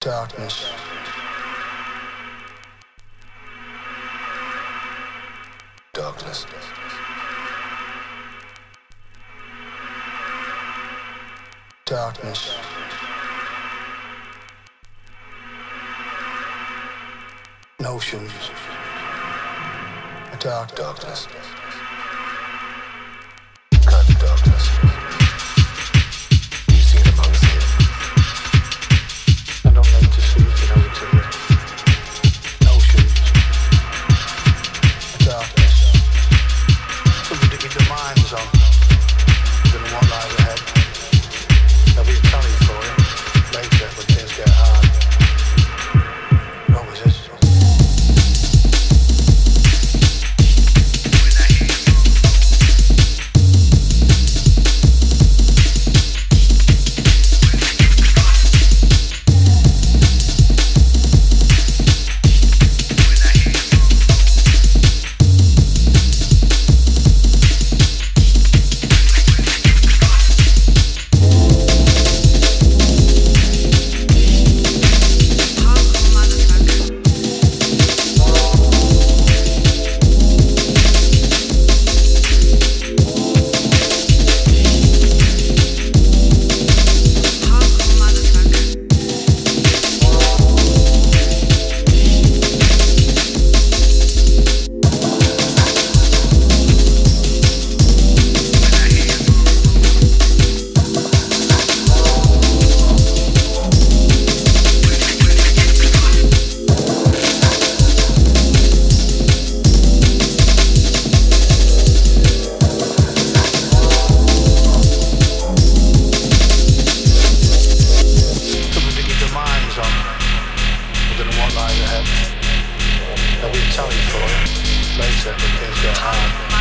Darkness. Darkness. Darkness. Notions. A dark darkness. On. Than what lies ahead. There'll be a know what lies ahead. There'll be a telly for it later when things get hard.